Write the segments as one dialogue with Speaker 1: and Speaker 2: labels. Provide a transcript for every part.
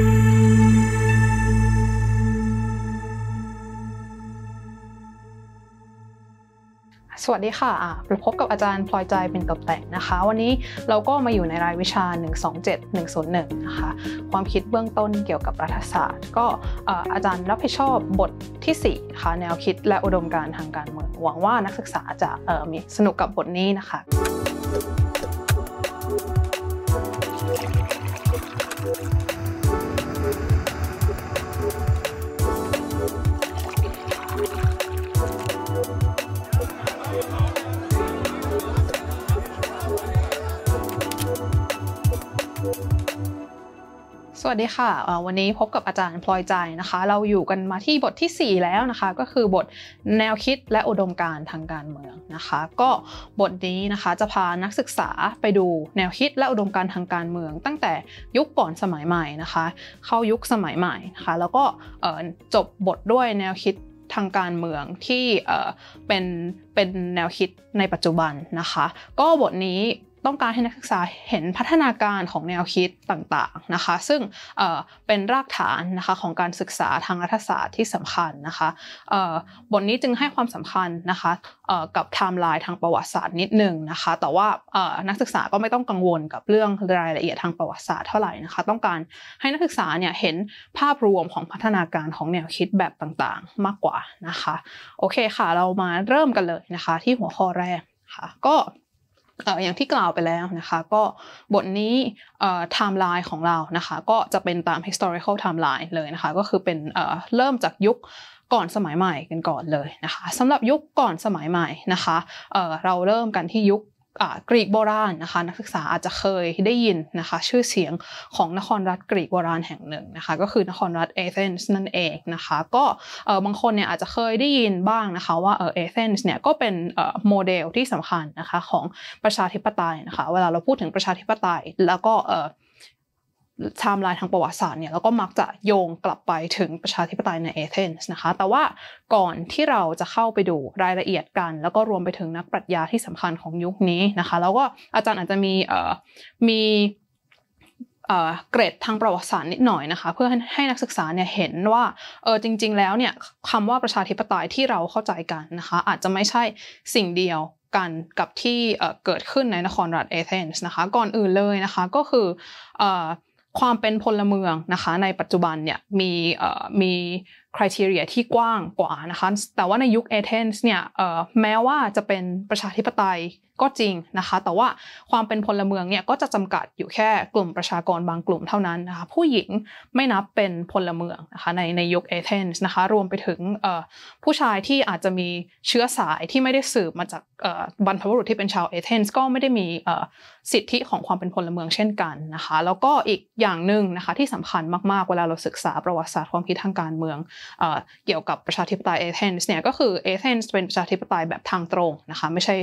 Speaker 1: สวัสดีค่ะพบกับอาจารย์พลอยใจเป็นตบแต่งนะคะ วันนี้เราก็มาอยู่ในรายวิชา 127 101 นะคะ ความคิดเบื้องต้นเกี่ยวกับรัฐศาสตร์ ก็อาจารย์รับผิดชอบบทที่4ค่ะแนวคิดและอุดมการทางการเมือง หวังว่านักศึกษาจะมีสนุกกับบทนี้นะคะ วัสดีค่ะ วันนี้พบกับอาจารย์พลอยใจนะคะ เราอยู่กันมาที่บทที่ 4 แล้วนะคะ ก็คือบทแนวคิดและอุดมการณ์ทางการเมืองนะคะ ก็บทนี้นะคะจะพานักศึกษาไปดูแนวคิดและอุดมการณ์ทางการเมือง ตั้งแต่ยุคก่อนสมัยใหม่นะคะ เข้ายุคสมัยใหม่นะคะ แล้วก็จบบทด้วยแนวคิดทางการเมืองที่เป็นเป็นแนวคิดในปัจจุบันนะคะ ก็บทนี้ ต้องการให้นักศึกษาเห็นพัฒนาการของแนวคิดต่างๆนะคะ ซึ่งเป็นรากฐานนะคะของการศึกษาทางรัฐศาสตร์ที่สำคัญนะคะบทนี้จึงให้ความสำคัญนะคะกับไทม์ไลน์ทางประวัติศาสตร์นิดนึงนะคะ แต่ว่านักศึกษาก็ไม่ต้องกังวลกับเรื่องรายละเอียดทางประวัติศาสตร์เท่าไหร่นะคะ ต้องการให้นักศึกษาเนี่ยเห็นภาพรวมของพัฒนาการของแนวคิดแบบต่างๆ มากกว่านะคะ โอเคค่ะ เรามาเริ่มกันเลยนะคะ ที่หัวข้อแรกค่ะ ก็ อย่างที่กล่าวไปแล้วนะคะก็บทนี้ไทม์ไลน์ของเรานะคะก็จะเป็นตาม historical timeline เลยนะคะก็คือเป็นเริ่มจากยุคก่อนสมัยใหม่กันก่อนเลยนะคะสำหรับยุคก่อนสมัยใหม่นะคะเเราเริ่มกันที่ยุค กรีกโบราณนะคะนักศึกษาอาจจะเคยได้ยินนะคะชื่อเสียงของนครรัฐกรีกโบราณแห่งหนึ่งนะคะก็คือนครรัฐเอเธนส์นั่นเองนะคะก็บางคนเนี่ยอาจจะเคยได้ยินบ้างนะคะว่าเอเธนส์เนี่ยก็เป็นโมเดลที่สำคัญนะคะของประชาธิปไตยนะคะเวลาเราพูดถึงประชาธิปไตยแล้วก็ ไทม์ไลน์ทางประวัติศาสตร์เนี่ยเราก็มักจะโยงกลับไปถึงประชาธิปไตยในเอเธนส์นะคะแต่ว่าก่อนที่เราจะเข้าไปดูรายละเอียดกัน แล้วก็รวมไปถึงนักปรัชญาที่สำคัญของยุคนี้นะคะ แล้วก็อาจารย์อาจจะมีเอ่อมีเกรดทางประวัติศาสตร์นิดหน่อยนะคะ เพื่อให้นักศึกษาเนี่ยเห็นว่าเออจริง ๆ แล้วเนี่ยคำว่าประชาธิปไตยที่เราเข้าใจกันนะคะ อาจจะไม่ใช่สิ่งเดียวกันกับที่เกิดขึ้นในนครรัฐเอเธนส์นะคะ ก่อนอื่นเลยนะคะก็คือ ความเป็นพลเมืองนะคะ ในปัจจุบันเนี่ยมีมีคุณทีเรียที่กว้างกว่านะคะแต่ว่าในยุคเอเธนส์เนี่ยแม้ว่าจะเป็นประชาธิปไตยก็จริงนะคะ แต่ว่าความเป็นพลเมืองเนี่ยก็จะจำกัดอยู่แค่กลุ่มประชากรบางกลุ่มเท่านั้นนะคะ ผู้หญิงไม่นับเป็นพลเมืองนะคะในในยุคเอเธนส์นะคะ รวมไปถึงผู้ชายที่อาจจะมีเชื้อสายที่ไม่ได้สืบมาจากบรรพบุรุษที่เป็นชาวเอเธนส์ก็ไม่ได้มีสิทธิของความเป็นพลเมืองเช่นกันนะคะ แล้วก็อีกอย่างหนึ่งนะคะที่สำคัญมากๆเวลาเราศึกษาประวัติศาสตร์ความคิดทางการเมืองเกี่ยวกับประชาธิปไตยเอเธนส์เนี่ยก็คือเอเธนส์เป็นประชาธิปไตยแบบทางตรงนะคะไม่ใช่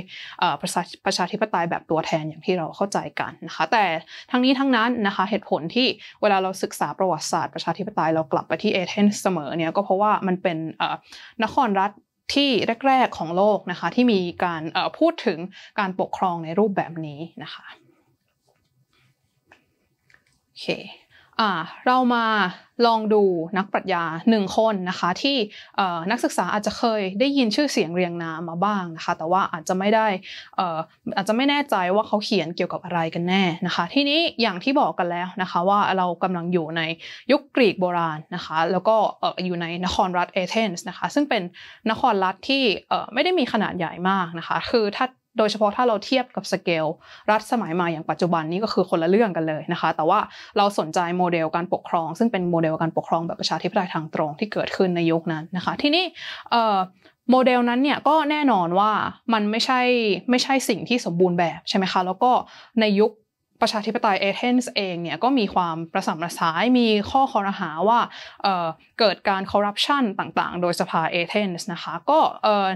Speaker 1: ประชาประชาธิปไตยแบบตัวแทนอย่างที่เราเข้าใจกันนะคะแต่ทั้งนี้ทั้งนั้นนะคะเหตุผลที่เวลาเราศึกษาประวัติศาสตร์ประชาธิปไตยเรากลับไปที่เอเธนส์เสมอเนี่ยก็เพราะว่ามันเป็นนครรัฐที่แรก ๆ ของโลกนะคะที่มีการพูดถึงการปกครองในรูปแบบนี้นะคะโอเค เรามาลองดูนักปรัชญาหนึ่งคนนะคะที่นักศึกษาอาจจะเคยได้ยินชื่อเสียงเรียงนามมาบ้างนะคะแต่ว่าอาจจะไม่ได้อาจจะไม่แน่ใจว่าเขาเขียนเกี่ยวกับอะไรกันแน่นะคะ ทีนี้อย่างที่บอกกันแล้วนะคะว่าเรากำลังอยู่ในยุคกรีกโบราณนะคะแล้วก็อยู่ในนครรัฐเอเธนส์นะคะซึ่งเป็นนครรัฐที่ไม่ได้มีขนาดใหญ่มากนะคะคือถ้า โดยเฉพาะถ้าเราเทียบกับสเกลรัฐสมัยใหม่อย่างปัจจุบันนี้ก็คือคนละเรื่องกันเลยนะคะ แต่ว่าเราสนใจโมเดลการปกครอง ซึ่งเป็นโมเดลการปกครองแบบประชาธิปไตยทางตรงที่เกิดขึ้นในยุคนั้นนะคะ ที่นี่โมเดลนั้นเนี่ยก็แน่นอนว่ามันไม่ใช่ไม่ใช่สิ่งที่สมบูรณ์แบบใช่ไหมคะ แล้วก็ในยุค ประชาธิปไตยเอเธนส์เองเนี่ยก็มีความประสัมประสายมีข้อครหาว่าเกิดการคอร์รัปชันต่างๆ โดยสภาเอเธนส์นะคะก็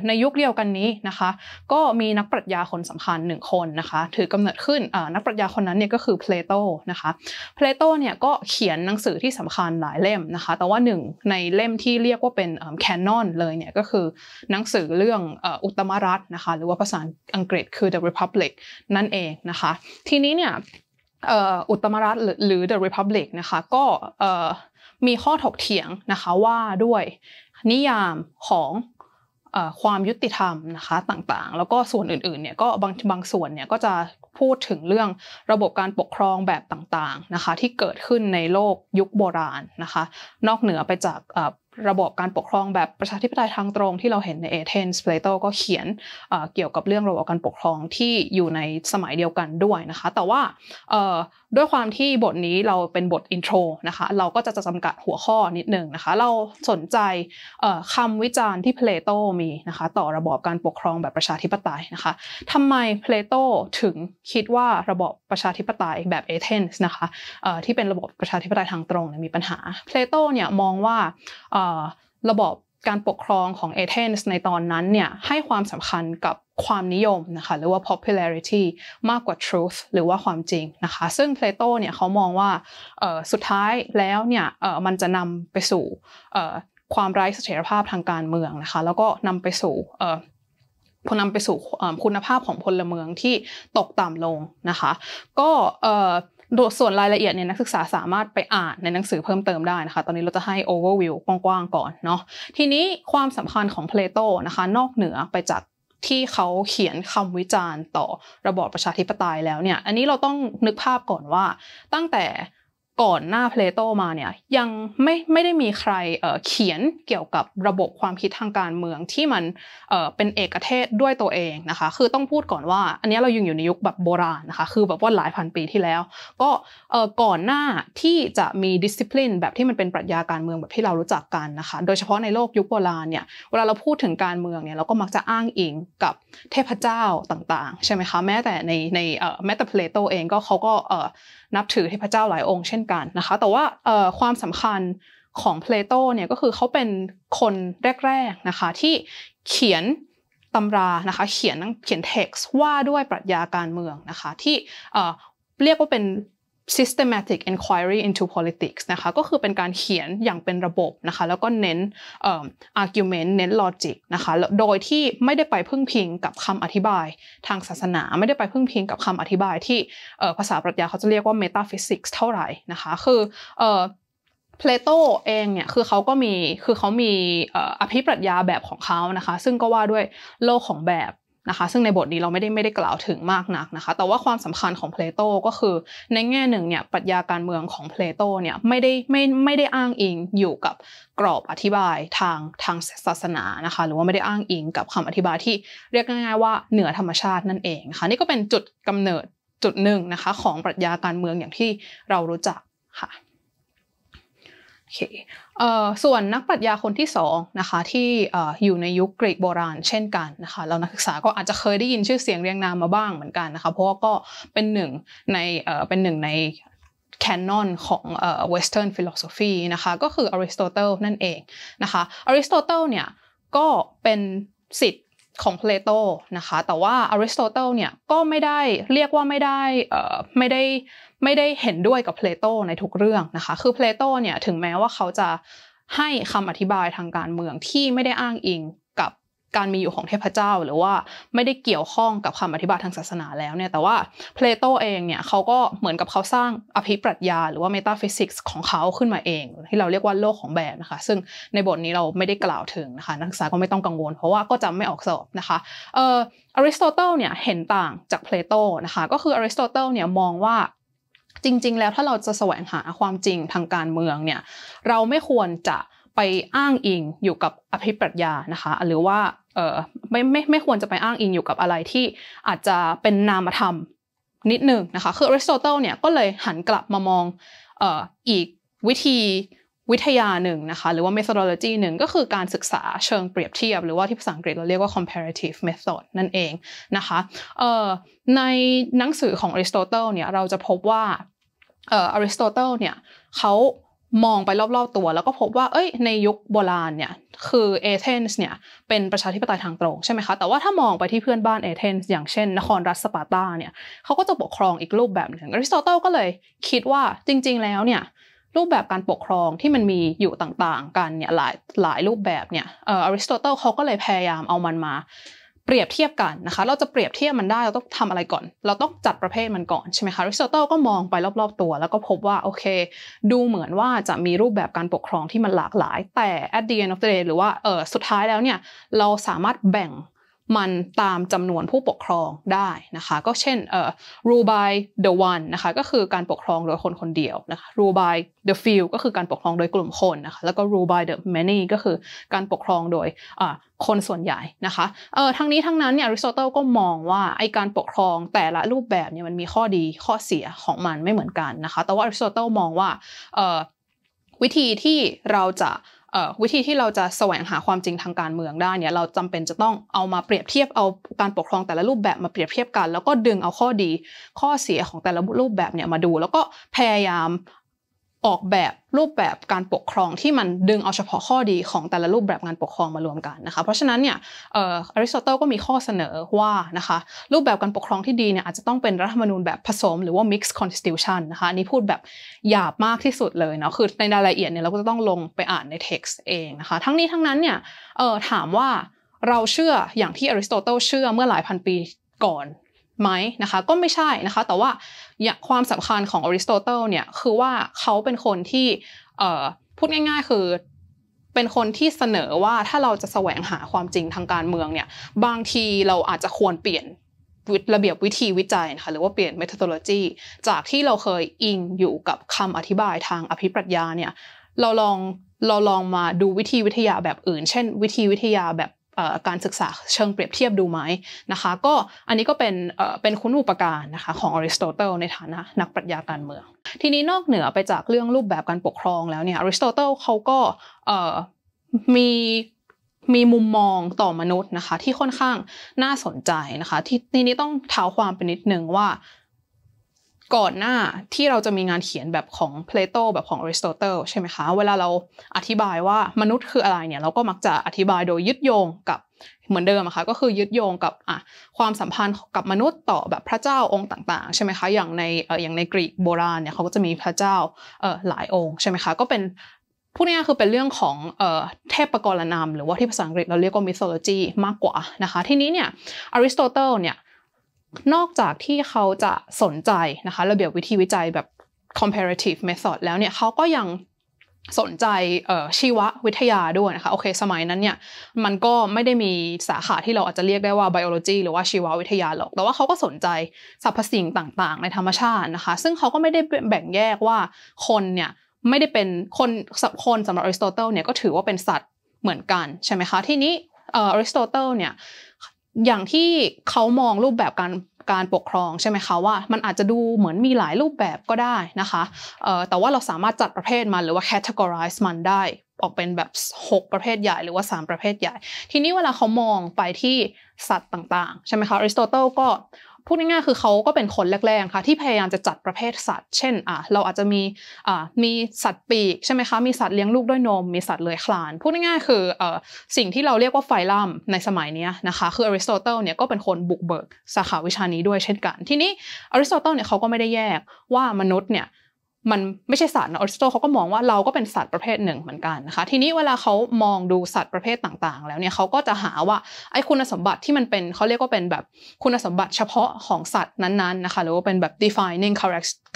Speaker 1: ในยุคเดียวกันนี้นะคะก็มีนักปรัชญาคนสำคัญหนึ่งคนนะคะถือกำเนิดขึ้นนักปรัชญาคนนั้นเนี่ยก็คือเพลโตนะคะเพลโตเนี่ยก็เขียนหนังสือที่สำคัญหลายเล่มนะคะแต่ว่าหนึ่งในเล่มที่เรียกว่าเป็นแคนนอนเลยเนี่ยก็คือหนังสือเรื่องอุตมรัฐนะคะหรือว่าภาษาอังกฤษคือ The Republic นั่นเองนะคะทีนี้เนี่ย อุตมรัฐหรือ The Republic นะคะก็มีข้อถกเถียงนะคะว่าด้วยนิยามของความยุติธรรมนะคะต่างๆ แล้วก็ส่วนอื่นๆเนี่ยก็บางบางส่วนเนี่ยก็จะพูดถึงเรื่องระบบการปกครองแบบต่างๆนะคะที่เกิดขึ้นในโลกยุคโบราณนะคะนอกเหนือไปจาก ระบบการปกครองแบบประชาธิปไตยทางตรงที่เราเห็นในเอเธนส์เพลโตก็เขียนเกี่ยวกับเรื่องระบบการปกครองที่อยู่ในสมัยเดียวกันด้วยนะคะ แต่ว่าด้วยความที่บทนี้เราเป็นบท intro นะคะเราก็จะจำกัดหัวข้อนิดนึงนะคะเราสนใจคำวิจารณ์ที่เพลโตมีนะคะต่อระบบการปกครองแบบประชาธิปไตยนะคะทำไมเพลโตถึงคิดว่าระบบประชาธิปไตยแบบเอเธนส์นะคะที่เป็นระบบประชาธิปไตยทางตรงมีปัญหาเพลโตเนี่ยมองว่าระบบการปกครองของเอเธนส์ในตอนนั้นเนี่ยให้ความสำคัญกับความนิยมนะคะหรือว่า popularity มากกว่า truth หรือว่าความจริงนะคะซึ่งเพลโตเนี่ยเขามองว่าสุดท้ายแล้วเนี่ยมันจะนำไปสู่ความไร้เสถียรภาพทางการเมืองนะคะแล้วก็นำไปสู่พนำไปสู่คุณภาพของพลเมืองที่ตกต่ำลงนะคะ ก็ โดยส่วนรายละเอียดเนี่ยนักศึกษาสามารถไปอ่านในหนังสือเพิ่มเติมได้นะคะ ตอนนี้เราจะให้ overview กว้างๆก่อนเนาะทีนี้ความสำคัญของเพลโตนะคะนอกเหนือไปจากที่เขาเขียนคำวิจารณ์ต่อระบอบประชาธิปไตยแล้วเนี่ย อันนี้เราต้องนึกภาพก่อนว่าตั้งแต่ ก่อนหน้าเพลโตมาเนี่ยยังไม่ไม่ได้มีใครเเขียนเกี่ยวกับระบบความคิดทางการเมืองที่มันเเป็นเอกเทศด้วยตัวเองนะคะ คือต้องพูดก่อนว่า อันนี้เรายังอยู่ในยุคแบบโบราณนะคะ คือแบบว่าหลายพันปีที่แล้ว ก็ก่อนหน้าที่จะมีดิสซิ p ลินแบบที่มันเป็นปรัชญาการเมืองแบบที่เรารู้จักกันนะคะ โดยเฉพาะในโลกยุคโบราณเนี่ยเวลาเราพูดถึงการเมืองเนี่ยเราก็มักจะอ้างอิงกับเทพเจ้าต่างๆ ใช่ไหมคะแม้แต่ในในแม้แต่เพลโตเองก็เขาก็ นับถือเทพเจ้าหลายองค์เช่นกันนะคะ แต่ว่าความสำคัญของเพลโตเนี่ยก็คือเขาเป็นคนแรกๆนะคะที่เขียนตำรานะคะเขียนเขียนเท็กซ์ว่าด้วยปรัชญาการเมืองนะคะที่เรียกว่าเป็น systematic inquiry into politics นะคะก็คือเป็นการเขียนอย่างเป็นระบบนะคะแล้วก็เน้น argument เน้น logic นะคะโดยที่ไม่ได้ไปพึ่งพิงกับคำอธิบาย ทางศาสนา ไม่ได้ไปพึ่งพิงกับคำอธิบายที่ภาษาปรัชญาเขาจะเรียกว่า metaphysics เท่าไหร่นะคะคือเพลโตเองเนี่ยคือเขาก็มีคือเขามีอภิปรัชญาแบบของเขานะคะซึ่งก็ว่าด้วยโลกของแบบ นะคะ ซึ่งในบทนี้เราไม่ได้ไม่ได้กล่าวถึงมากนักนะคะ แต่ว่าความสำคัญของเพลโตก็คือ ในแง่หนึ่งเนี่ยปรัชญาการเมืองของเพลโตเนี่ยไม่ได้ไม่ไม่ได้อ้างอิงอยู่กับกรอบอธิบายทางทางศาสนานะคะ หรือว่าไม่ได้อ้างอิงกับคำอธิบายที่เรียกง่ายๆว่าเหนือธรรมชาตินั่นเองนะคะนี่ก็เป็นจุดกำเนิดจุดหนึ่งนะคะของปรัชญาการเมืองอย่างที่เรารู้จักค่ะ โอเคส่วนนักปรัชญาคนที่สองนะคะที่อยู่ในยุคกรีกโบราณเช่นกันนะคะเรานักศึกษาก็อาจจะเคยได้ยินชื่อเสียงเรียงนามมาบ้างเหมือนกันนะคะเพราะว่าก็เป็นหนึ่งในเป็นหนึ่งใน canon ของเอ่อ Western philosophy นะคะก็คืออริสโตเติลนั่นเองนะคะอริสโตเติลเนี่ยก็เป็นศิษย์ของเพลโตนะคะแต่ว่าอริสโตเติลเนี่ยก็ไม่ได้เรียกว่าไม่ได้เอ่อไม่ได้ ไม่ได้เห็นด้วยกับเพลโตในทุกเรื่องนะคะ คือเพลโตเนี่ยถึงแม้ว่าเขาจะให้คำอธิบายทางการเมืองที่ไม่ได้อ้างอิงกับการมีอยู่ของเทพเจ้า หรือว่าไม่ได้เกี่ยวข้องกับคำอธิบายทางศาสนาแล้วเนี่ยแต่ว่าเพลโตเองเนี่ยเขาก็เหมือนกับเขาสร้างอภิปรัชญาหรือว่า metaphysics ของเขาขึ้นมาเอง ที่เราเรียกว่าโลกของแบบนะคะ ซึ่งในบทนี้เราไม่ได้กล่าวถึงนะคะ นักศึกษาก็ไม่ต้องกังวล เพราะว่าก็จะไม่ออกสอบนะคะเอ่ออริสโตเติลเนี่ยเห็นต่างจากเพลโตนะคะก็คืออริสโตเติลเนี่ยมองว่า จริง ๆ แล้วถ้าเราจะแสวงหาความจริงทางการเมืองเนี่ยเราไม่ควรจะไปอ้างอิงอยู่กับอภิปรัชญานะคะหรือว่าเออไม่ไม่ไม่ควรจะไปอ้างอิงอยู่กับอะไรที่อาจจะเป็นนามธรรมนิดนึงนะคะคืออริสโตเติลเนี่ยก็เลยหันกลับมามองเอ่ออีกวิธี วิทยาหนึ่งนะคะ หรือว่า methodology หนึ่งก็คือการศึกษาเชิงเปรียบเทียบ หรือว่าที่ภาษาอังกฤษเราเรียกว่า comparative method นั่นเองนะคะในหนังสือของอริสโตเติลเนี่ยเราจะพบว่าอริสโตเติลเนี่ยเขามองไปรอบๆตัว แล้วก็พบว่า เอ้ย ในยุคโบราณเนี่ย คือเอเธนส์เนี่ย เป็นประชาธิปไตยทางตรงใช่ไหมคะ แต่ว่าถ้ามองไปที่เพื่อนบ้านเอเธนส์อย่างเช่น นครรัฐสปาร์ตาเนี่ยเขาก็จะปกครองอีกรูปแบบหนึ่งอริสโตเติลก็เลยคิดว่าจริง ๆ แล้วเนี่ย รูปแบบการปกครองที่มันมีอยู่ต่างๆ กันเนี่ยหลายหลายรูปแบบเนี่ยเออริสโตเติลเขาก็เลยพยายามเอามันมาเปรียบเทียบกันนะคะ เราจะเปรียบเทียบมันได้เราต้องทำอะไรก่อน เราต้องจัดประเภทมันก่อนใช่ไหมคะอริสโตเติลก็มองไปรอบๆตัว แล้วก็พบว่าโอเค ดูเหมือนว่าจะมีรูปแบบการปกครองที่มันหลากหลาย แต่ at the end of the day หรือว่าเออสุดท้ายแล้วเนี่ยเราสามารถแบ่ง มันตามจำนวนผู้ปกครองได้นะคะ ก็เช่นเอ่อ rule by the one นะคะก็คือการปกครองโดยคนคนเดียวนะคะ rule by the few ก็คือการปกครองโดยกลุ่มคนนะคะแล้วก็ rule by the many ก็คือการปกครองโดยคนส่วนใหญ่นะคะเออทั้งนี้ทั้งนั้นเนี่ยอริสโตเติลก็มองว่าไอการปกครองแต่ละรูปแบบเนี่ยมันมีข้อดีข้อเสียของมันไม่เหมือนกันนะคะ แต่ว่าอริสโตเติลมองว่าเออวิธีที่เราจะ วิธีที่เราจะแสวงหาความจริงทางการเมืองได้เนี่ยเราจำเป็นจะต้องเอามาเปรียบเทียบเอาการปกครองแต่ละรูปแบบมาเปรียบเทียบกัน แล้วก็ดึงเอาข้อดี ข้อเสียของแต่ละรูปแบบเนี่ยมาดู แล้วก็พยายาม ออกแบบรูปแบบการปกครองที่มันดึงเอาเฉพาะข้อดีของแต่ละรูปแบบการปกครองมารวมกันนะคะ เพราะฉะนั้นเนี่ยอริสโตเติลก็มีข้อเสนอว่านะคะรูปแบบการปกครองที่ดีเนี่ยอาจจะต้องเป็นรัฐธรรมนูญแบบผสมหรือว่า mixed constitution นะคะอันนี้พูดแบบหยาบมากที่สุดเลยเนาะคือในรายละเอียดเนี่ยเราก็จะต้องลงไปอ่านใน text เองนะคะ ทั้งนี้ทั้งนั้นเนี่ยถามว่าเราเชื่ออย่างที่อริสโตเติลเชื่อเมื่อหลายพันปีก่อน ไหมนะคะก็ไม่ใช่นะคะ แต่ว่าความสำคัญของอริสโตเติลเนี่ยคือว่าเขาเป็นคนที่พูดง่าย ๆ คือเป็นคนที่เสนอว่าถ้าเราจะแสวงหาความจริงทางการเมืองเนี่ยบางทีเราอาจจะควรเปลี่ยนระเบียบวิธีวิจัยนะคะหรือว่าเปลี่ยน methodology จากที่เราเคยอิงอยู่กับคำอธิบายทางอภิปรัชญาเนี่ยเราลองเราลองมาดูวิธีวิทยาแบบอื่น เช่น วิธีวิทยาแบบ การศึกษาเชิงเปรียบเทียบดูไหมนะคะก็อันนี้ก็เป็นเป็นคุณอุปการนะคะของอริสโตเติลในฐานะนักปรัชญาการเมือง ทีนี้นอกเหนือไปจากเรื่องรูปแบบการปกครองแล้วเนี่ยอริสโตเติลเขาก็มีมีมุมมองต่อมนุษย์นะคะที่ค่อนข้างน่าสนใจนะคะ ที่ทีนี้ต้องเท้าความไปนิดนึงว่า ก่อนหน้าที่เราจะมีงานเขียนแบบของเพลโตแบบของอริสโตเติลใช่ไหมคะ เวลาเราอธิบายว่ามนุษย์คืออะไรเนี่ยเราก็มักจะอธิบายโดยยึดโยงกับเหมือนเดิมอะคะก็คือยึดโยงกับอะความสัมพันธ์กับมนุษย์ต่อแบบพระเจ้าองค์ต่างๆใช่ไหมคะอย่างในเอออย่างในกรีกโบราณเนี่ยเขาก็จะมีพระเจ้าเออหลายองค์ใช่ไหมคะก็เป็นพูดง่ายๆคือเป็นเรื่องของเอ่อเทพกรนามหรือว่าที่ภาษาอังกฤษเราเรียกว่า mythology มากกว่านะคะ ทีนี้เนี่ยอริสโตเติลเนี่ย นอกจากที่เขาจะสนใจนะคะระเบียบวิธีวิจัยแบบ comparative method แล้วเนี่ยเขาก็ยังสนใจชีววิทยาด้วยนะคะโอเค สมัยนั้นเนี่ยมันก็ไม่ได้มีสาขาที่เราอาจจะเรียกได้ว่า biology หรือว่าชีววิทยาหรอก แต่ว่าเขาก็สนใจสรรพสิ่งต่างๆ ในธรรมชาตินะคะ ซึ่งเขาก็ไม่ได้แบ่งแยกว่าคนเนี่ยไม่ได้เป็นคนคนสำหรับอริสโตเติลเนี่ยก็ถือว่าเป็นสัตว์เหมือนกันใช่ไหมคะ ทีนี้อริสโตเติลเนี่ย อย่างที่เขามองรูปแบบการการปกครองใช่ไหมคะว่า มันอาจจะดูเหมือนมีหลายรูปแบบก็ได้นะคะแต่ว่าเราสามารถจัดประเภทมันหรือว่า categorize มันได้ออกเป็นแบบ 6 ประเภทใหญ่หรือว่า 3 ประเภทใหญ่ ทีนี้เวลาเขามองไปที่สัตว์ต่างๆ ใช่ไหมคะอริสโตเติลก็ พูดง่ายๆคือเขาก็เป็นคนแรกๆค่ะที่พยายามจะจัดประเภทสัตว์ เช่นอะเราอาจจะมีอะมีสัตว์ปีกใช่ไหมคะมีสัตว์เลี้ยงลูกด้วยนม มีสัตว์เลื้อยคลาน พูดง่ายๆคือเอ่อสิ่งที่เราเรียกว่าไฟลัมในสมัยนี้นะคะคืออริสโตเติลเนี่ยก็เป็นคนบุกเบิกสาขาวิชานี้ด้วยเช่นกัน ทีนี้อริสโตเติลเนี่ยเขาก็ไม่ได้แยกว่ามนุษย์เนี่ย มันไม่ใช่สัตว์นะอริสโตเขาก็มองว่าเราก็เป็นสัตว์ประเภทหนึ่งเหมือนกันนะคะทีนี้เวลาเขามองดูสัตว์ประเภทต่างๆ แล้วเนี่ยเขาก็จะหาว่าไอ้คุณสมบัติที่มันเป็นเขาเรียกว่าเป็นแบบคุณสมบัติเฉพาะของสัตว์นั้นๆนะคะหรือว่าเป็นแบบ defining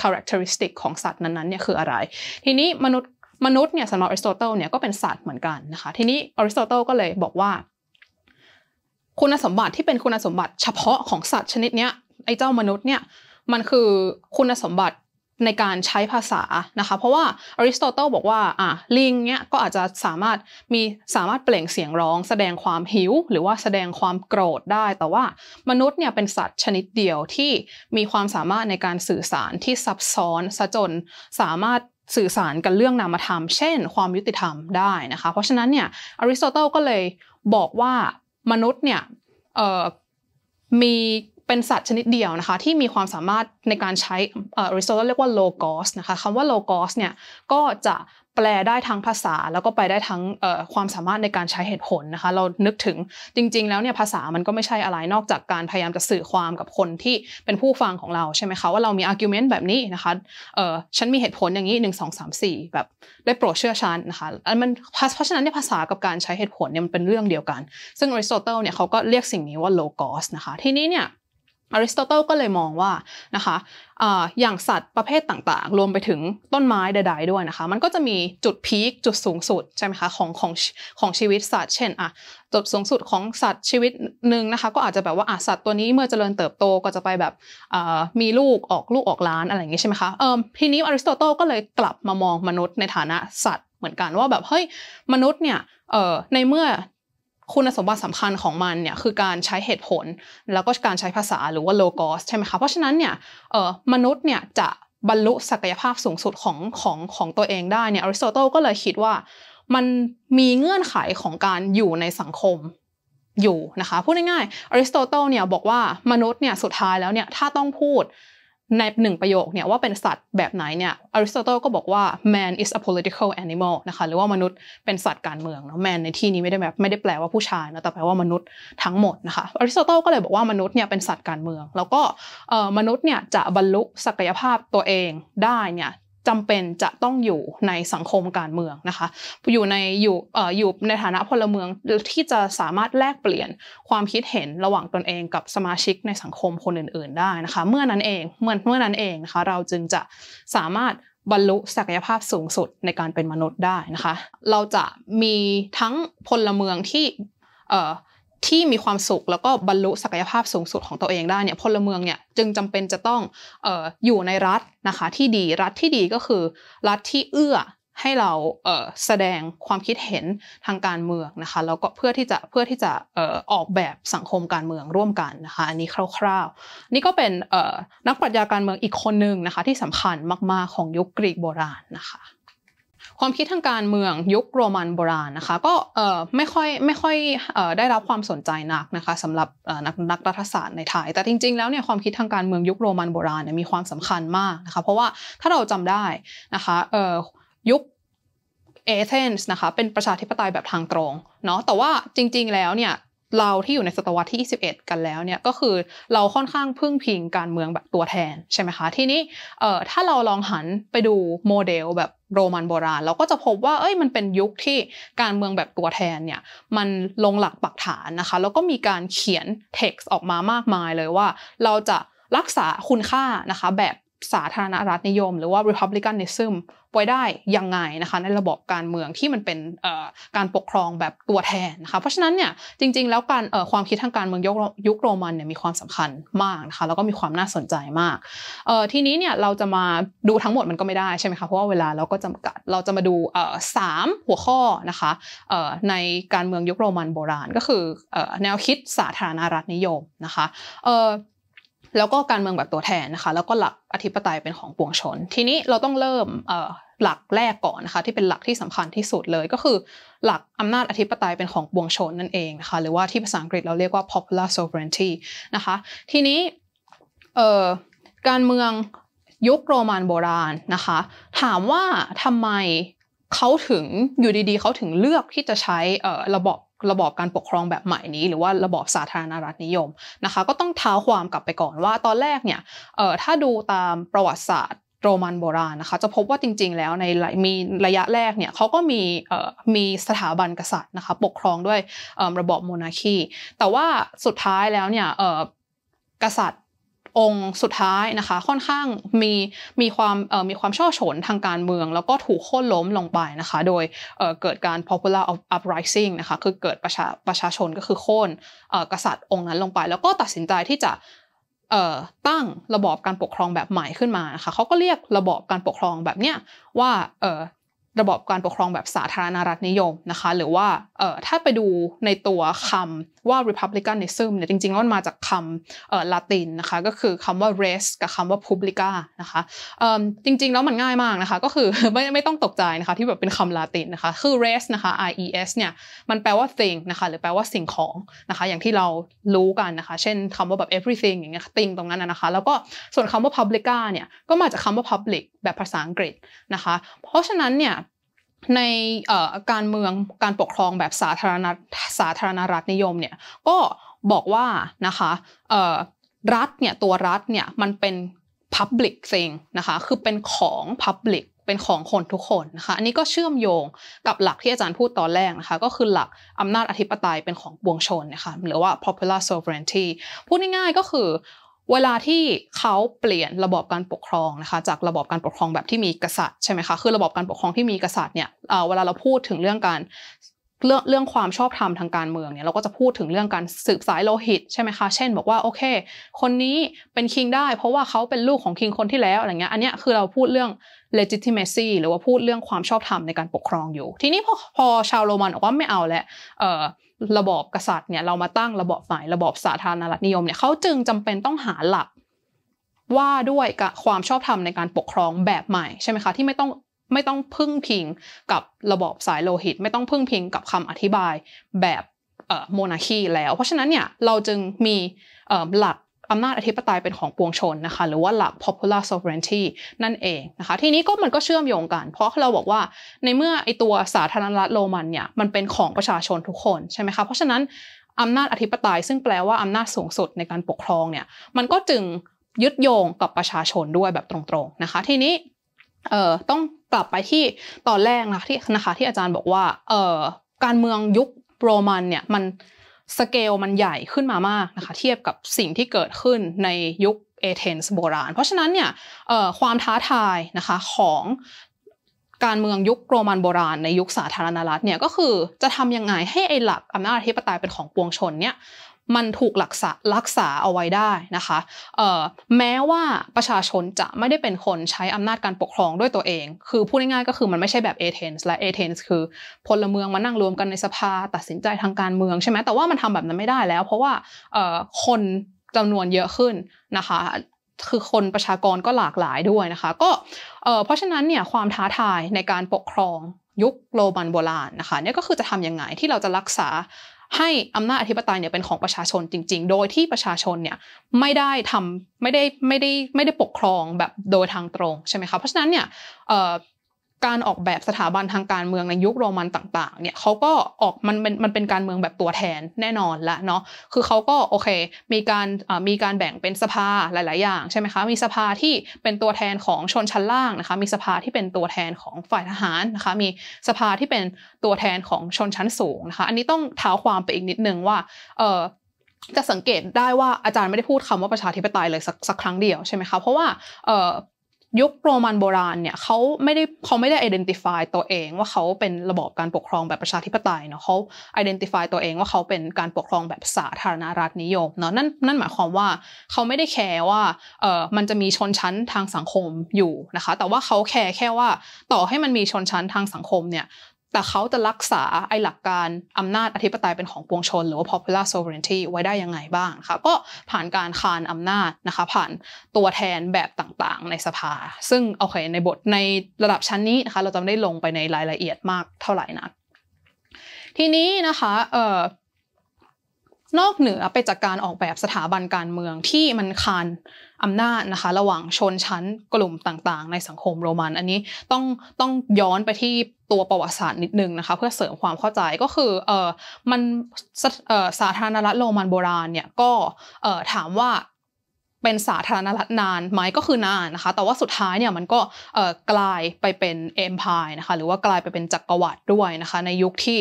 Speaker 1: characteristic ของสัตว์นั้นๆเนี่ยคืออะไร ทีนี้มนุษย์มนุษย์เนี่ยสำหรับอริสโตเติลเนี่ยก็เป็นสัตว์เหมือนกันนะคะทีนี้อริสโตเติลก็เลยบอกว่า คุณสมบัติที่เป็นคุณสมบัติเฉพาะของสัตว์ชนิดเนี้ยไอ้เจ้ามนุษย์เนี่ยมันคือคุณสมบัติ ในการใช้ภาษานะคะเพราะว่าอริสโตเติลบอกว่าอะลิงเนี้ยก็อาจจะสามารถมีสามารถเปล่งเสียงร้อง แสดงความหิว หรือว่าแสดงความโกรธได้ แต่ว่ามนุษย์เนี่ยเป็นสัตว์ชนิดเดียวที่มีความสามารถในการสื่อสารที่ซับซ้อนซะจนสามารถสื่อสารกันเรื่องนามธรรม เช่น ความยุติธรรมได้นะคะ เพราะฉะนั้นเนี่ยอริสโตเติลก็เลยบอกว่ามนุษย์เนี่ยมี เป็นสัตว์ชนิดเดียวนะคะที่มีความสามารถในการใช้อริสโตเติลเรียกว่า logos นะคะคำว่า logos เนี่ยก็จะแปลได้ทั้งภาษาแล้วก็ไปได้ทั้งความสามารถในการใช้เหตุผลนะคะ เรานึกถึงจริง ๆ แล้วเนี่ยภาษามันก็ไม่ใช่อะไรนอกจากการพยายามจะสื่อความกับคนที่เป็นผู้ฟังของเราใช่ไหมคะว่าเรามี argument แบบนี้นะคะเออฉันมีเหตุผลอย่างนี้หนึ่งสองสามสี่แบบได้โปรดเชื่อฉันนะคะอันมันเพราะฉะนั้นเนี่ยภาษากับการใช้เหตุผลเนี่ยมันเป็นเรื่องเดียวกัน ซึ่งอริสโตเติลเนี่ยเขาก็เรียกสิ่งนี้ว่า logos นะคะทีนี้เนี่ย อริสโตเติลก็เลยมองว่านะคะอย่างสัตว์ประเภทต่างๆ รวมไปถึงต้นไม้ใดๆด้วยนะคะ มันก็จะมีจุดพีคจุดสูงสุดใช่ไหมคะของของของชีวิตสัตว์ เช่นอะจุดสูงสุดของสัตว์ชีวิตหนึ่งนะคะ ก็อาจจะแบบว่าอะสัตว์ตัวนี้เมื่อเจริญเติบโตก็จะไปแบบมีลูกออกลูกออกล้านอะไรอย่างงี้ใช่ไหมคะเออทีนี้อริสโตเติลก็เลยกลับมามองมนุษย์ในฐานะสัตว์เหมือนกันว่าแบบเฮ้ยมนุษย์เนี่ยในเมื่อ คุณสมบัติสำคัญของมันเนี่ยคือการใช้เหตุผล แล้วก็การใช้ภาษาหรือว่า logos ใช่ไหมคะเพราะฉะนั้นเนี่ยมนุษย์เนี่ยจะบรรลุศักยภาพสูงสุดของของของตัวเองได้เนี่ยอริสโตเติลก็เลยคิดว่ามันมีเงื่อนไขของการอยู่ในสังคมอยู่นะคะพูดง่ายๆอริสโตเติลเนี่ยบอกว่ามนุษย์เนี่ยสุดท้ายแล้วเนี่ยถ้าต้องพูด ในหนึ่งประโยคเนี่ยว่าเป็นสัตว์แบบไหนเนี่ยอริสโตเติลก็บอกว่า man is a political animal นะคะหรือว่ามนุษย์เป็นสัตว์การเมืองเนาะ man ในที่นี้ไม่ได้แบบไม่ได้แปลว่าผู้ชายนะแต่แปลว่ามนุษย์ทั้งหมดนะคะอริสโตเติลก็เลยบอกว่ามนุษย์เนี่ยเป็นสัตว์การเมือง แล้วก็มนุษย์เนี่ยจะบรรลุศักยภาพตัวเองได้เนี่ย จำเป็นจะต้องอยู่ในสังคมการเมืองนะคะ อยู่ในอยู่เอ่ออยู่ในฐานะพลเมืองที่จะสามารถแลกเปลี่ยนความคิดเห็นระหว่างตนเองกับสมาชิกในสังคมคนอื่น ๆ ได้นะคะ เมื่อนั้นเองเมื่อเมื่อนั้นเองนะคะ เราจึงจะสามารถบรรลุศักยภาพสูงสุดในการเป็นมนุษย์ได้นะคะ เราจะมีทั้งพลเมืองที่เอ่อ ที่มีความสุขแล้วก็บรรลุศักยภาพสูงสุดของตัวเองได้เนี่ยพลเมืองเนี่ยจึงจำเป็นจะต้องอออยู่ในรัฐนะคะที่ดีรัฐที่ดีก็คือ รัฐที่เอื้อให้เราเแสดงความคิดเห็นทางการเมืองนะคะแล้วก็เพื่อที่จะเพื่อที่จะออกแบบสังคมการเมืองร่วมกันนะคะอันนี้คร่าวๆ นี่ก็เป็นนักปรัชญาการเมืองอีกคนหนึ่งนะคะที่สำคัญมากๆของยุคกรีกโบราณนะคะ ความคิดทางการเมืองยุคโรมันโบราณนะคะก็ไม่ค่อยไม่ค่อยได้รับความสนใจนักนะคะสำหรับนักนักรัฐศาสตร์ในไทย แต่จริง ๆ แล้วเนี่ยความคิดทางการเมืองยุคโรมันโบราณเนี่ยมีความสำคัญมากนะคะเพราะว่าถ้าเราจำได้นะคะยุคเอเธนส์นะคะเป็นประชาธิปไตยแบบทางตรงเนาะแต่ว่าจริง ๆ แล้วเนี่ย เราที่อยู่ในศตวรรษที่ 21 กันแล้วเนี่ยก็คือเราค่อนข้างพึ่งพิงการเมืองแบบตัวแทนใช่ไหมคะทีนี้เอ่อถ้าเราลองหันไปดูโมเดลแบบโรมันโบราณ เราก็จะพบว่าเอ้ยมันเป็นยุคที่การเมืองแบบตัวแทนเนี่ยมันลงหลักปักฐานนะคะแล้วก็มีการเขียนเท็กซ์ออกมามากมายเลยว่า เราจะรักษาคุณค่านะคะแบบ สาธารณรัฐนิยม หรือว่า republicanism ไว้ได้ยังไงนะคะในระบบการเมืองที่มันเป็นการปกครองแบบตัวแทนนะคะเพราะฉะนั้นเนี่ยจริง ๆ แล้วการความคิดทางการเมืองยุคโรมันเนี่ยมีความสำคัญมากนะคะแล้วก็มีความน่าสนใจมากทีนี้เนี่ยเราจะมาดูทั้งหมดมันก็ไม่ได้ใช่ไหมคะเพราะว่าเวลาเราก็จำกัดเราจะมาดูสามหัวข้อนะคะในการเมืองยุคโรมันโบราณก็คือแนวคิดสาธารณรัฐนิยมนะคะ แล้วก็การเมืองแบบตัวแทนนะคะ แล้วก็หลักอธิปไตยเป็นของปวงชน ทีนี้เราต้องเริ่มหลักแรกก่อนนะคะ ที่เป็นหลักที่สำคัญที่สุดเลยก็คือ หลักอำนาจอธิปไตยเป็นของปวงชนนั่นเองนะคะหรือว่าที่ภาษาอังกฤษเราเรียกว่า popular sovereignty นะคะ ทีนี้การเมืองยุคโรมันโบราณนะคะ ถามว่าทำไมเขาถึงอยู่ดีๆ เขาถึงเลือกที่จะใช้ระบบ ระบอบการปกครองแบบใหม่นี้ หรือว่าระบอบสาธารณรัฐนิยมนะคะ ก็ต้องเท้าความกลับไปก่อนว่าตอนแรกเนี่ยถ้าดูตามประวัติศาสตร์โรมันโบราณนะคะจะพบว่าจริง ๆ แล้วในมีระยะแรกเนี่ยเขาก็มีมีสถาบันกษัตริย์นะคะปกครองด้วยระบอบโมนาคีแต่ว่าสุดท้ายแล้วเนี่ยกษัตริย์ องค์สุดท้ายนะคะ ค่อนข้างมีมีความมีความช่อฉนทางการเมือง แล้วก็ถูกโค่นล้มลงไปนะคะ โดยเกิดการ popular uprising นะคะคือเกิดประชาประชาชนก็คือโค่นกษัตริย์องค์นั้นลงไป แล้วก็ตัดสินใจที่จะตั้งระบอบการปกครองแบบใหม่ขึ้นมานะคะเขาก็เรียกระบอบการปกครองแบบเนี้ยว่า ระบอบการปกครองแบบสาธารณรัฐนิยมนะคะ หรือว่าเอ่อถ้าไปดูในตัวคำว่า republicanism เนี่ยจริงๆแล้วมันมาจากคำเอ่อลาตินนะคะก็คือคำว่า res กับคำว่า publica นะคะเอ่อจริงๆแล้วมันง่ายมากนะคะก็คือไม่ไม่ต้องตกใจนะคะที่แบบเป็นคำลาตินนะคะคือ res นะคะ r e s เนี่ยมันแปลว่า thing นะคะหรือแปลว่าสิ่งของนะคะอย่างที่เรารู้กันนะคะเช่นคำว่าแบบ everything อย่างเงี้ย thing ตรงนั้นนะคะแล้วก็ส่วนคำว่า publica เนี่ยก็มาจากคำว่า public แบบภาษาอังกฤษนะคะเพราะฉะนั้นเนี่ย ในการเมืองการปกครองแบบสาธารณสาธารณรัฐนิยมเนี่ยก็บอกว่านะคะรัฐเนี่ยตัวรัฐเนี่ยมันเป็น public thing นะคะคือเป็นของ public เป็นของคนทุกคนนะคะอันนี้ก็เชื่อมโยงกับหลักที่อาจารย์พูดตอนแรกนะคะก็คือหลักอำนาจอธิปไตยเป็นของปวงชนนะคะหรือว่า popular sovereignty พูดง่ายๆก็คือ เวลาที่เขาเปลี่ยนระบอบการปกครองนะคะ จากระบอบการปกครองแบบที่มีกษัตริย์ใช่ไหมคะคือระบอบการปกครองที่มีกษัตริย์เนี่ยเวลาเราพูดถึงเรื่องการเรื่องเรื่องความชอบธรรมทางการเมืองเนี่ยเราก็จะพูดถึงเรื่องการสืบสายโลหิตใช่ไหมคะเช่น บอกว่าโอเค คนนี้เป็นคิงได้ เพราะว่าเขาเป็นลูกของคิงคนที่แล้วอะไรเงี้ยอันนี้คือเราพูดเรื่อง legitimacy หรือว่าพูดเรื่องความชอบธรรมในการปกครองอยู่ ทีนี้พอพอชาวโรมันบอกว่าไม่เอาแล้ว ระบอบกษัตริย์เนี่ยเรามาตั้งระบอบฝ่ายระบอบสาธารณรัฐนิยมเนี่ยเขาจึงจำเป็นต้องหาหลักว่าด้วยความชอบธรรมในการปกครองแบบใหม่ใช่ไหมคะที่ไม่ต้องไม่ต้องพึ่งพิงกับระบอบสายโลหิต ไม่ต้องพึ่งพิงกับคำอธิบายแบบโมนาคีแล้ว เพราะฉะนั้นเนี่ยเราจึงมีหลัก อำนาจอธิปไตยเป็นของปวงชนนะคะหรือว่าหลัก popular sovereignty นั่นเองนะคะทีนี้ก็มันก็เชื่อมโยงกัน เพราะเราบอกว่าในเมื่อไอตัวสาธารณรัฐโรมันเนี่ยมันเป็นของประชาชนทุกคนใช่ไหมคะเพราะฉะนั้นอำนาจอธิปไตยซึ่งแปลว่าอำนาจสูงสุดในการปกครองเนี่ยมันก็จึงยึดโยงกับประชาชนด้วยแบบตรงๆนะคะทีนี้เอ่อต้องกลับไปที่ตอนแรกนะที่นะคะที่อาจารย์บอกว่าเอ่อการเมืองยุคโรมันเนี่ยมัน สเกลมันใหญ่ขึ้นมามากนะคะเทียบกับสิ่งที่เกิดขึ้นในยุคเอเธนส์โบราณ เพราะฉะนั้นเนี่ยความท้าทายนะคะของการเมืองยุคโรมันโบราณในยุคสาธารณรัฐเนี่ยก็คือจะทำยังไงให้ไอ้หลักอำนาจอธิปไตยเป็นของปวงชนเนี่ย มันถูกรักษารักษาเอาไว้ได้นะคะแม้ว่าประชาชนจะไม่ได้เป็นคนใช้อำนาจการปกครองด้วยตัวเอง คือพูดง่ายๆก็คือมันไม่ใช่แบบเอเธนส์และเอเธนส์คือพลเมืองมานั่งรวมกันในสภาตัดสินใจทางการเมืองใช่ไหมแต่ว่ามันทำแบบนั้นไม่ได้แล้ว เพราะว่าคนจำนวนเยอะขึ้นนะคะคือคนประชากรก็หลากหลายด้วยนะคะ ก็เพราะฉะนั้นเนี่ยความท้าทายในการปกครองยุคโรมันโบราณนะคะเนี่ยก็คือจะทำยังไงที่เราจะรักษา ให้อำนาจอธิปไตยเนี่ยเป็นของประชาชนจริง ๆ โดยที่ประชาชนเนี่ยไม่ได้ทำไม่ได้ไม่ได้ไม่ได้ปกครองแบบโดยทางตรงใช่ไหมคะเพราะฉะนั้นเนี่ย การออกแบบสถาบันทางการเมืองในยุคโรมันต่างๆ เนี่ยเขาก็ออกมันเป็นมันเป็นการเมืองแบบตัวแทนแน่นอนละเนาะ คือเขาก็โอเค มีการมีการแบ่งเป็นสภาหลาย ๆ อย่างใช่ไหมคะ มีสภาที่เป็นตัวแทนของชนชั้นล่างนะคะ มีสภาที่เป็นตัวแทนของฝ่ายทหารนะคะ มีสภาที่เป็นตัวแทนของชนชั้นสูงนะคะ อันนี้ต้องเท้าความไปอีกนิดนึงว่า เออจะสังเกตได้ว่าอาจารย์ไม่ได้พูดคำว่าประชาธิปไตยเลยสักสักครั้งเดียวใช่ไหมคะ เพราะว่าเยุคโรมันโบราณเนี่ยเขาไม่ได้เขาไม่ได้ identify ตัวเองว่าเขาเป็นระบอบการปกครองแบบประชาธิปไตยเนาะเขา identify ตัวเองว่าเขาเป็นการปกครองแบบสาธารณรัฐนิยมเนาะนั่นนั่นหมายความว่าเขาไม่ได้แคร์ว่าเออมันจะมีชนชั้นทางสังคมอยู่นะคะ แต่ว่าเขาแคร์แค่ว่าต่อให้มันมีชนชั้นทางสังคมเนี่ย แต่เขาจะรักษาไอ้หลักการอำนาจอธิปไตยเป็นของปวงชน หรือว่า popular sovereignty ไว้ได้ยังไงบ้างคะก็ผ่านการคานอำนาจนะคะผ่านตัวแทนแบบต่างๆ ในสภา ซึ่งโอเคในบทในระดับชั้นนี้นะคะเราจะไม่ได้ลงไปในรายละเอียดมากเท่าไหร่นะทีนี้นะคะเอ่อ นอกเหนือไปจากการออกแบบสถาบันการเมืองที่มันคานอำนาจนะคะ ระหว่างชนชั้นกลุ่มต่างๆ ในสังคมโรมัน อันนี้ต้องต้องย้อนไปที่ตัวประวัติศาสตร์นิดนึงนะคะ เพื่อเสริมความเข้าใจก็คือเออมันสาธารณรัฐโรมันโบราณเนี่ยก็เออถามว่า เป็นสาธารณรัฐนานไหมก็คือนานนะคะ แต่ว่าสุดท้ายเนี่ยมันก็กลายไปเป็นเอ็มพายนะคะหรือว่ากลายไปเป็นจักรวรรดิด้วยนะคะ ในยุคที่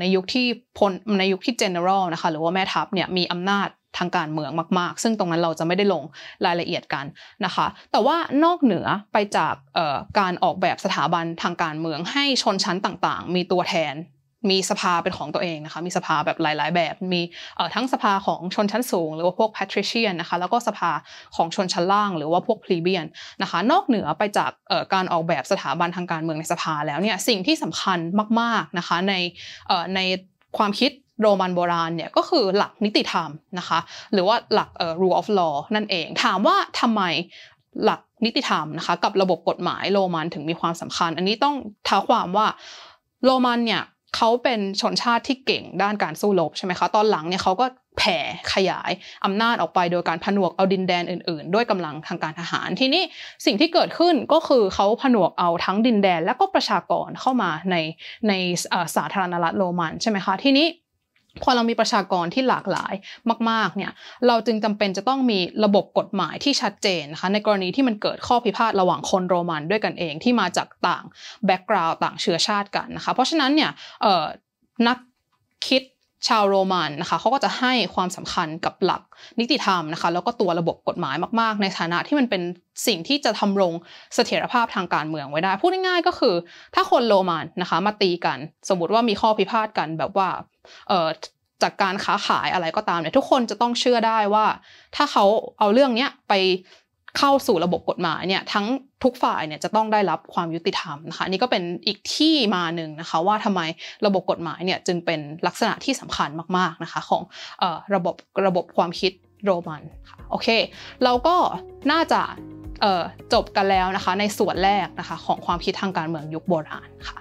Speaker 1: ในยุคที่พลในยุคที่ general นะคะหรือว่าแม่ทัพเนี่ยมีอำนาจทางการเมืองมากๆ ซึ่งตรงนั้นเราจะไม่ได้ลงรายละเอียดกันนะคะ แต่ว่านอกเหนือไปจากการออกแบบสถาบันทางการเมืองให้ชนชั้นต่างๆ มีตัวแทน มีสภาเป็นของตัวเองนะคะ มีสภาแบบหลาย ๆ แบบ มีทั้งสภาของชนชั้นสูง หรือว่าพวก patrician นะคะ แล้วก็สภาของชนชั้นล่าง หรือว่าพวก plebeian นะคะ นอกเหนือไปจากการออกแบบสถาบันทางการเมืองในสภาแล้วเนี่ย สิ่งที่สำคัญมาก ๆ นะคะ ในในความคิดโรมันโบราณเนี่ยก็คือหลักนิติธรรมนะคะ หรือว่าหลัก rule of law นั่นเอง ถามว่าทำไมหลักนิติธรรมนะคะ กับระบบกฎหมายโรมันถึงมีความสำคัญ อันนี้ต้องท้าความว่าโรมันเนี่ย เขาเป็นชนชาติที่เก่งด้านการสู้รบใช่ไหมคะ ตอนหลังเนี่ยเขาก็แผ่ขยายอำนาจออกไปโดยการผนวกเอาดินแดนอื่น ๆ ด้วยกำลังทางการทหาร ทีนี้สิ่งที่เกิดขึ้นก็คือเขาผนวกเอาทั้งดินแดน และก็ประชากรเข้ามาในในสาธารณรัฐโรมันใช่ไหมคะ ทีนี้ พอเรามีประชากรที่หลากหลายมาก ๆ เนี่ย เราจึงจำเป็นจะต้องมีระบบกฎหมายที่ชัดเจนนะคะในกรณีที่มันเกิดข้อพิพาทระหว่างคนโรมันด้วยกันเองที่มาจากต่าง background ต่างเชื้อชาติกันนะคะ เพราะฉะนั้นเนี่ยนักคิด ชาวโรมันนะคะเขาก็จะให้ความสำคัญกับหลักนิติธรรมนะคะแล้วก็ตัวระบบกฎหมายมาก ๆ ในฐานะที่มันเป็นสิ่งที่จะธำรงเสถียรภาพทางการเมืองไว้ได้ พูดง่ายๆก็คือ ถ้าคนโรมันนะคะมาตีกัน สมมติว่ามีข้อพิพาทกันแบบว่าเอ่อจากการค้าขายอะไรก็ตามเนี่ยทุกคนจะต้องเชื่อได้ว่า ถ้าเขาเอาเรื่องเนี้ยไป เข้าสู่ระบบกฎหมายเนี่ยทั้งทุกฝ่ายเนี่ยจะต้องได้รับความยุติธรรมนะคะนี่ก็เป็นอีกที่มาหนึ่งนะคะว่าทำไมระบบกฎหมายเนี่ยจึงเป็นลักษณะที่สำคัญมากๆนะคะของออระบบระบบความคิดโรมันค่ะโอเค เราก็น่าจะจบกันแล้วนะคะในส่วนแรกนะคะของความคิดทางการเมืองยุคโบราณค่ะ